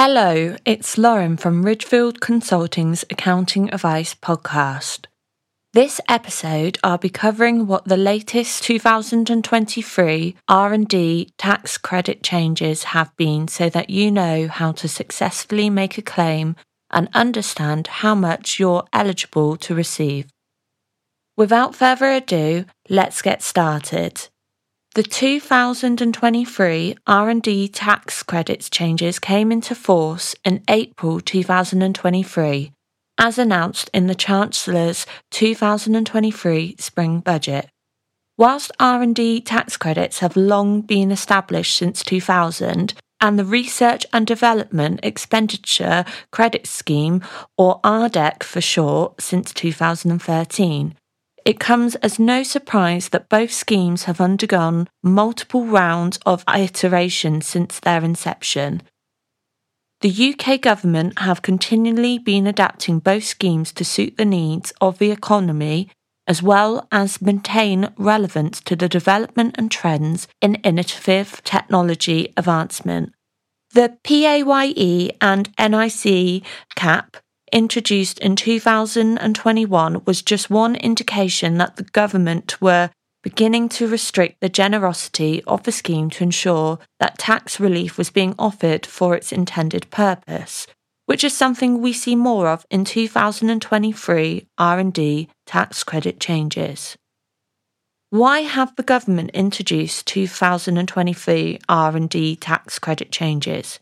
Hello, it's Lauren from Ridgefield Consulting's Accounting Advice podcast. This episode I'll be covering what the latest 2023 R&D tax credit changes have been so that you know how to successfully make a claim and understand how much you're eligible to receive. Without further ado, let's get started. The 2023 R&D tax credits changes came into force in April 2023, as announced in the Chancellor's 2023 spring budget. Whilst R&D tax credits have long been established since 2000, and the Research and Development Expenditure Credit Scheme, or RDEC for short, since 2013, it comes as no surprise that both schemes have undergone multiple rounds of iteration since their inception. The UK government have continually been adapting both schemes to suit the needs of the economy as well as maintain relevance to the development and trends in innovative technology advancement. The PAYE and NIC cap introduced in 2021 was just one indication that the government were beginning to restrict the generosity of the scheme to ensure that tax relief was being offered for its intended purpose, which is something we see more of in 2023 R&D tax credit changes. Why have the government introduced 2023 R&D tax credit changes?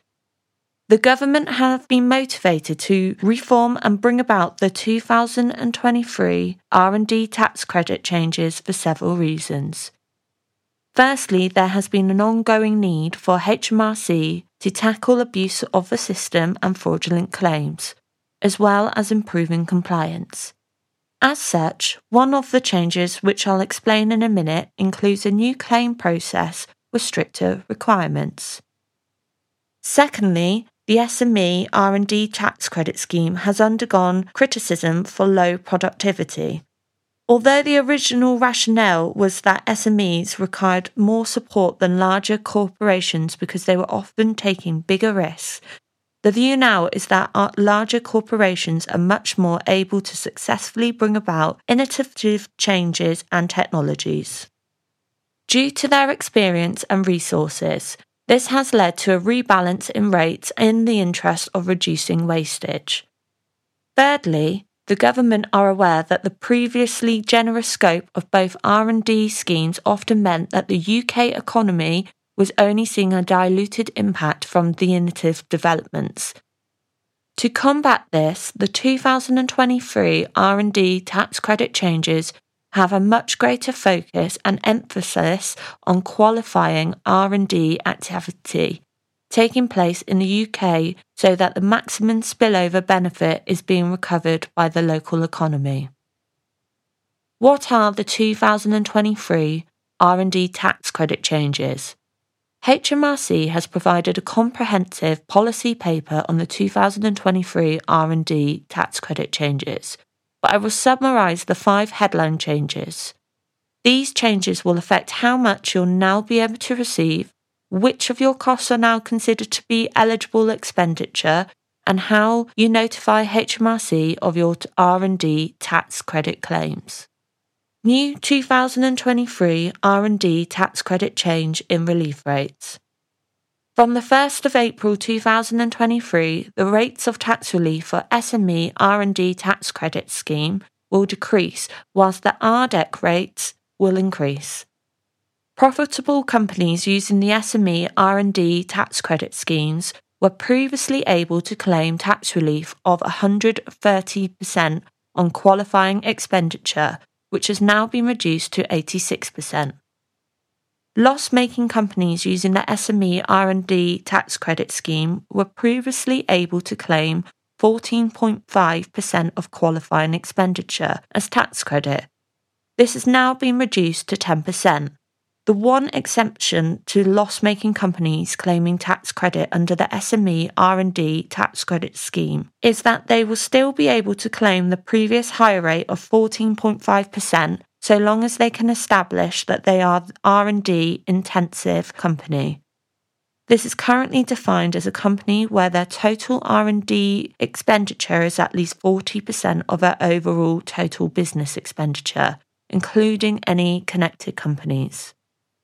The government have been motivated to reform and bring about the 2023 R&D tax credit changes for several reasons. Firstly, there has been an ongoing need for HMRC to tackle abuse of the system and fraudulent claims, as well as improving compliance. As such, one of the changes, which I'll explain in a minute, includes a new claim process with stricter requirements. Secondly, the SME R&D tax credit scheme has undergone criticism for low productivity. Although the original rationale was that SMEs required more support than larger corporations because they were often taking bigger risks, the view now is that larger corporations are much more able to successfully bring about innovative changes and technologies. Due to their experience and resources, this has led to a rebalance in rates in the interest of reducing wastage. Thirdly, the government are aware that the previously generous scope of both R&D schemes often meant that the UK economy was only seeing a diluted impact from the innovative developments. To combat this, the 2023 R&D tax credit changes have a much greater focus and emphasis on qualifying R&D activity taking place in the UK so that the maximum spillover benefit is being recovered by the local economy. What are the 2023 R&D tax credit changes? HMRC has provided a comprehensive policy paper on the 2023 R&D tax credit changes, but I will summarise the five headline changes. These changes will affect how much you'll now be able to receive, which of your costs are now considered to be eligible expenditure, and how you notify HMRC of your R&D tax credit claims. New 2023 R&D tax credit change in relief rates. From the 1st of April 2023, the rates of tax relief for SME R&D tax credit scheme will decrease whilst the RDEC rates will increase. Profitable companies using the SME R&D tax credit schemes were previously able to claim tax relief of 130% on qualifying expenditure, which has now been reduced to 86%. Loss-making companies using the SME R&D tax credit scheme were previously able to claim 14.5% of qualifying expenditure as tax credit. This has now been reduced to 10%. The one exemption to loss-making companies claiming tax credit under the SME R&D tax credit scheme is that they will still be able to claim the previous higher rate of 14.5% so long as they can establish that they are R&D intensive company. This is currently defined as a company where their total R&D expenditure is at least 40% of their overall total business expenditure, including any connected companies.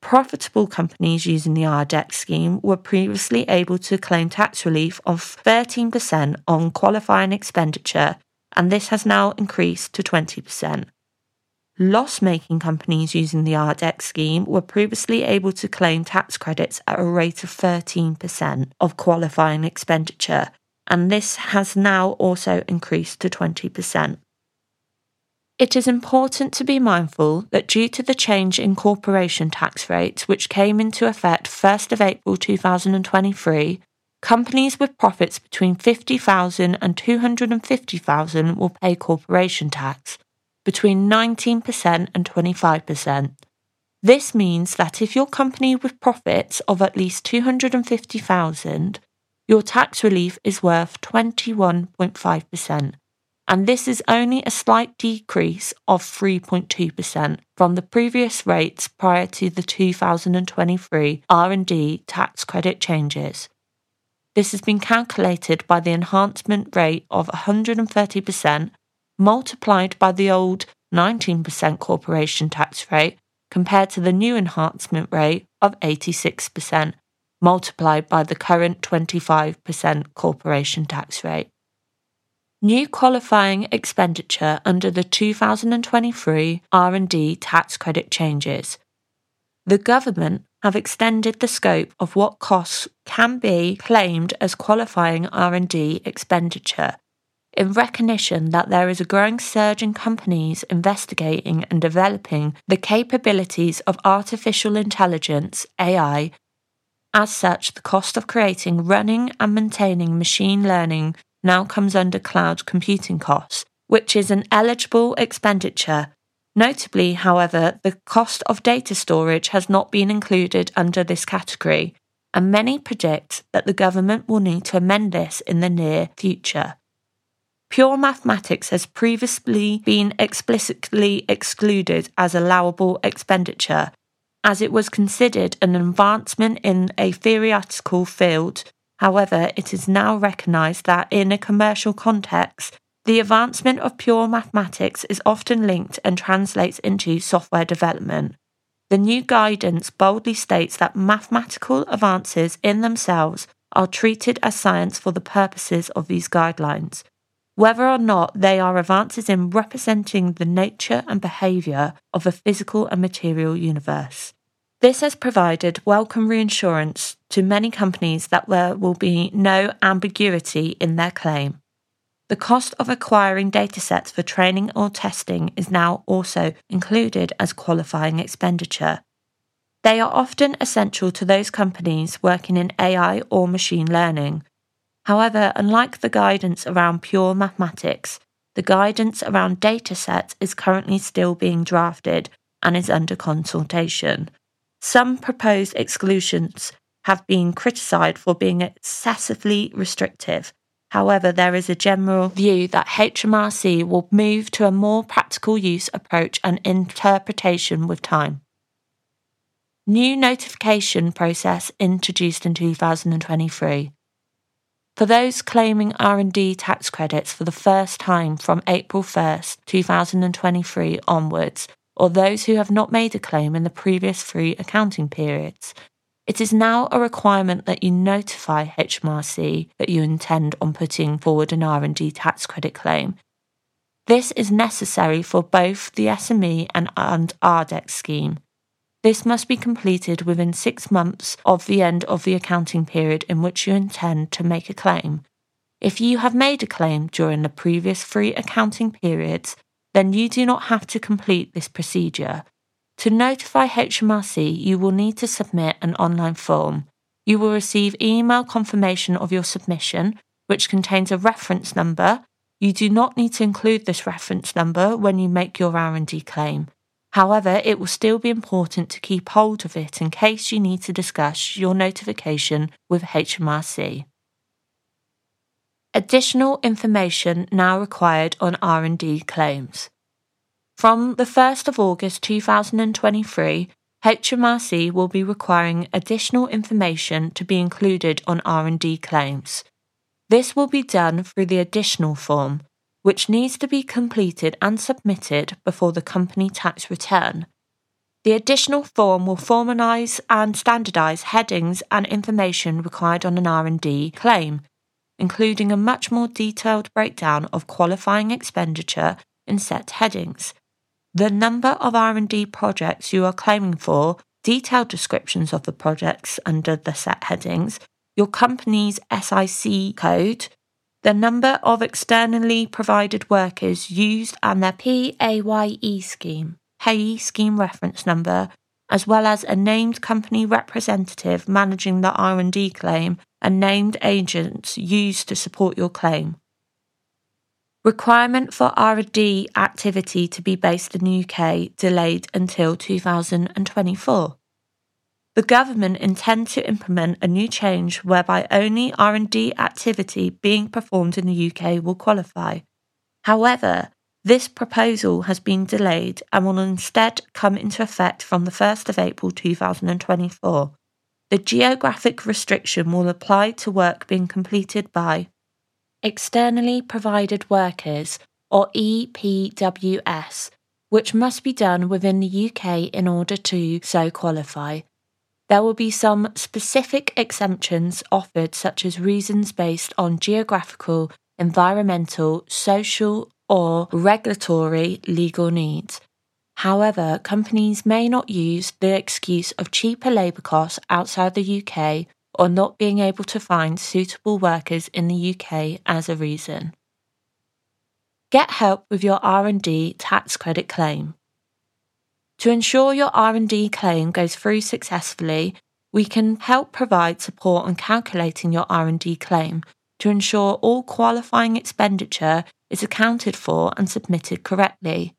Profitable companies using the RDEC scheme were previously able to claim tax relief of 13% on qualifying expenditure, and this has now increased to 20%. Loss making companies using the RDEC scheme were previously able to claim tax credits at a rate of 13% of qualifying expenditure, and this has now also increased to 20%. It is important to be mindful that due to the change in corporation tax rates, which came into effect 1st of April 2023, companies with profits between 50,000 and 250,000 will pay corporation tax between 19% and 25%. This means that if your company with profits of at least 250,000, your tax relief is worth 21.5%, and this is only a slight decrease of 3.2% from the previous rates prior to the 2023 R&D tax credit changes. This has been calculated by the enhancement rate of 130% multiplied by the old 19% corporation tax rate compared to the new enhancement rate of 86%, multiplied by the current 25% corporation tax rate. New qualifying expenditure under the 2023 R&D tax credit changes. The government have extended the scope of what costs can be claimed as qualifying R&D expenditure in recognition that there is a growing surge in companies investigating and developing the capabilities of artificial intelligence, AI. As such, the cost of creating, running, and maintaining machine learning now comes under cloud computing costs, which is an eligible expenditure. Notably, however, the cost of data storage has not been included under this category, and many predict that the government will need to amend this in the near future. Pure mathematics has previously been explicitly excluded as allowable expenditure, as it was considered an advancement in a theoretical field. However, it is now recognised that in a commercial context, the advancement of pure mathematics is often linked and translates into software development. The new guidance boldly states that mathematical advances in themselves are treated as science for the purposes of these guidelines whether or not they are advances in representing the nature and behaviour of a physical and material universe. This has provided welcome reassurance to many companies that there will be no ambiguity in their claim. The cost of acquiring datasets for training or testing is now also included as qualifying expenditure. They are often essential to those companies working in AI or machine learning, However, unlike the guidance around pure mathematics, the guidance around datasets is currently still being drafted and is under consultation. Some proposed exclusions have been criticised for being excessively restrictive. However, there is a general view that HMRC will move to a more practical use approach and interpretation with time. New notification process introduced in 2023. For those claiming R&D tax credits for the first time from April 1st, 2023 onwards, or those who have not made a claim in the previous three accounting periods, it is now a requirement that you notify HMRC that you intend on putting forward an R&D tax credit claim. This is necessary for both the SME and, and RDEC scheme. This must be completed within six months of the end of the accounting period in which you intend to make a claim. If you have made a claim during the previous three accounting periods, then you do not have to complete this procedure. To notify HMRC, you will need to submit an online form. You will receive email confirmation of your submission, which contains a reference number. You do not need to include this reference number when you make your R&D claim. However, it will still be important to keep hold of it in case you need to discuss your notification with HMRC. Additional information now required on R&D claims. From the 1st of August 2023, HMRC will be requiring additional information to be included on R&D claims. This will be done through the additional form, which needs to be completed and submitted before the company tax return. The additional form will formalise and standardise headings and information required on an R&D claim, including a much more detailed breakdown of qualifying expenditure in set headings the number of R&D projects you are claiming for, detailed descriptions of the projects under the set headings, your company's SIC code, the number of externally provided workers used and their PAYE scheme, payee scheme reference number, as well as a named company representative managing the R&D claim and named agents used to support your claim. Requirement for R&D activity to be based in the UK delayed until 2024. The government intend to implement a new change whereby only R&D activity being performed in the UK will qualify. However, this proposal has been delayed and will instead come into effect from the 1st of April 2024. The geographic restriction will apply to work being completed by externally provided workers, or EPWS, which must be done within the UK in order to so qualify. There will be some specific exemptions offered, such as reasons based on geographical, environmental, social, or regulatory legal needs. However, companies may not use the excuse of cheaper labour costs outside the UK or not being able to find suitable workers in the UK as a reason. Get help with your R&D tax credit claim. To ensure your R&D claim goes through successfully, we can help provide support on calculating your R&D claim to ensure all qualifying expenditure is accounted for and submitted correctly.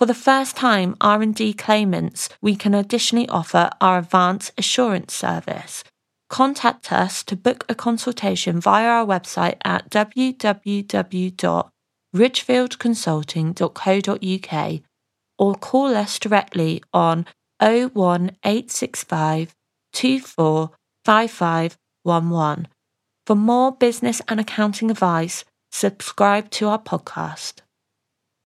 For the first time R&D claimants, we can additionally offer our advanced assurance service, Contact us to book a consultation via our website at www.ridgefieldconsulting.co.uk or call us directly on 01865 245511. For more business and accounting advice, subscribe to our podcast.